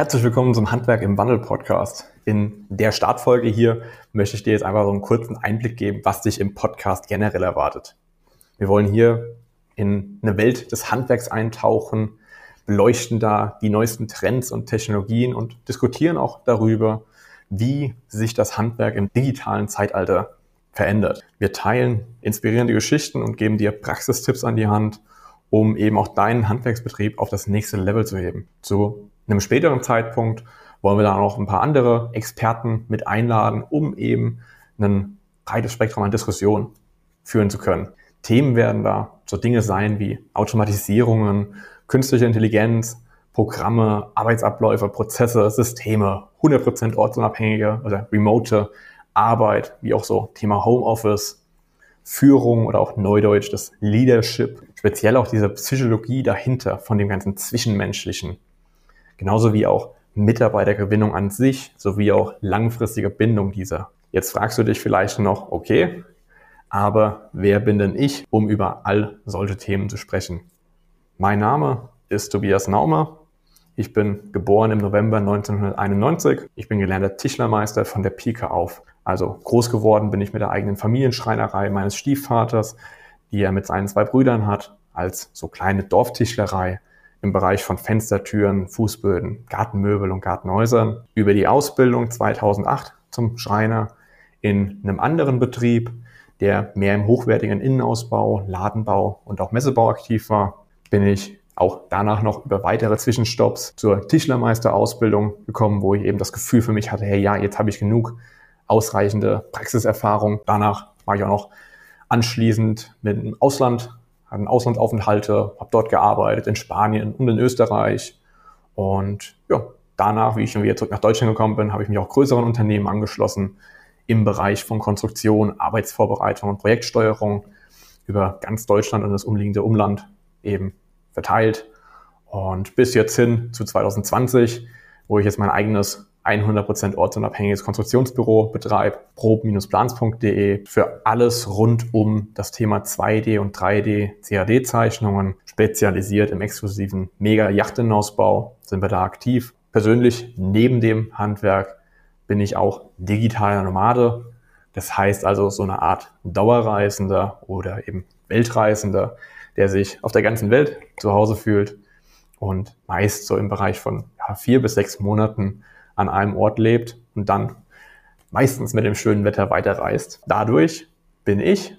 Herzlich willkommen zum Handwerk im Wandel Podcast. In der Startfolge hier möchte ich dir jetzt einfach so einen kurzen Einblick geben, was dich im Podcast generell erwartet. Wir wollen hier in eine Welt des Handwerks eintauchen, beleuchten da die neuesten Trends und Technologien und diskutieren auch darüber, wie sich das Handwerk im digitalen Zeitalter verändert. Wir teilen inspirierende Geschichten und geben dir Praxistipps an die Hand, um eben auch deinen Handwerksbetrieb auf das nächste Level zu heben. Zu einem späteren Zeitpunkt wollen wir dann auch ein paar andere Experten mit einladen, um eben ein breites Spektrum an Diskussionen führen zu können. Themen werden da so Dinge sein wie Automatisierungen, künstliche Intelligenz, Programme, Arbeitsabläufe, Prozesse, Systeme, 100% ortsunabhängige oder remote Arbeit, wie auch so Thema Homeoffice, Führung oder auch Neudeutsch, das Leadership, speziell auch diese Psychologie dahinter von dem ganzen Zwischenmenschlichen, genauso wie auch Mitarbeitergewinnung an sich, sowie auch langfristige Bindung dieser. Jetzt fragst du dich vielleicht noch, okay, aber wer bin denn ich, um über all solche Themen zu sprechen? Mein Name ist Tobias Naumer. Ich bin geboren im November 1991. Ich bin gelernter Tischlermeister von der Pike auf. Also groß geworden bin ich mit der eigenen Familienschreinerei meines Stiefvaters, die er mit seinen zwei Brüdern hat, als so kleine Dorftischlerei im Bereich von Fenstertüren, Fußböden, Gartenmöbel und Gartenhäusern. Über die Ausbildung 2008 zum Schreiner in einem anderen Betrieb, der mehr im hochwertigen Innenausbau, Ladenbau und auch Messebau aktiv war, bin ich auch danach noch über weitere Zwischenstopps zur Tischlermeisterausbildung gekommen, wo ich eben das Gefühl für mich hatte, hey, ja, jetzt habe ich genug ausreichende Praxiserfahrung. Danach war ich auch noch anschließend mit dem Ausland, hatte Auslandsaufenthalte, habe dort gearbeitet in Spanien und in Österreich. Und ja, danach, wie ich schon wieder zurück nach Deutschland gekommen bin, habe ich mich auch größeren Unternehmen angeschlossen im Bereich von Konstruktion, Arbeitsvorbereitung und Projektsteuerung über ganz Deutschland und das umliegende Umland eben verteilt. Und bis jetzt hin zu 2020, wo ich jetzt mein eigenes 100% ortsunabhängiges Konstruktionsbüro betreibe, prob-plans.de für alles rund um das Thema 2D und 3D CAD-Zeichnungen, spezialisiert im exklusiven Mega-Yachtenausbau sind wir da aktiv. Persönlich neben dem Handwerk bin ich auch digitaler Nomade. Das heißt also so eine Art Dauerreisender oder eben Weltreisender, der sich auf der ganzen Welt zu Hause fühlt und meist so im Bereich von ja, vier bis sechs Monaten an einem Ort lebt und dann meistens mit dem schönen Wetter weiterreist. Dadurch bin ich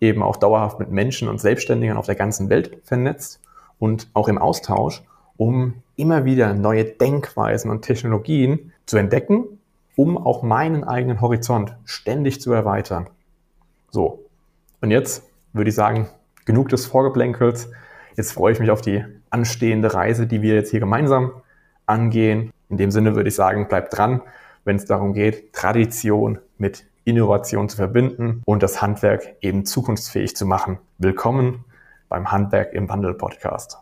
eben auch dauerhaft mit Menschen und Selbstständigen auf der ganzen Welt vernetzt und auch im Austausch, um immer wieder neue Denkweisen und Technologien zu entdecken, um auch meinen eigenen Horizont ständig zu erweitern. So, und jetzt würde ich sagen, genug des Vorgeplänkels. Jetzt freue ich mich auf die anstehende Reise, die wir jetzt hier gemeinsam angehen. In dem Sinne würde ich sagen, bleibt dran, wenn es darum geht, Tradition mit Innovation zu verbinden und das Handwerk eben zukunftsfähig zu machen. Willkommen beim Handwerk im Wandel Podcast.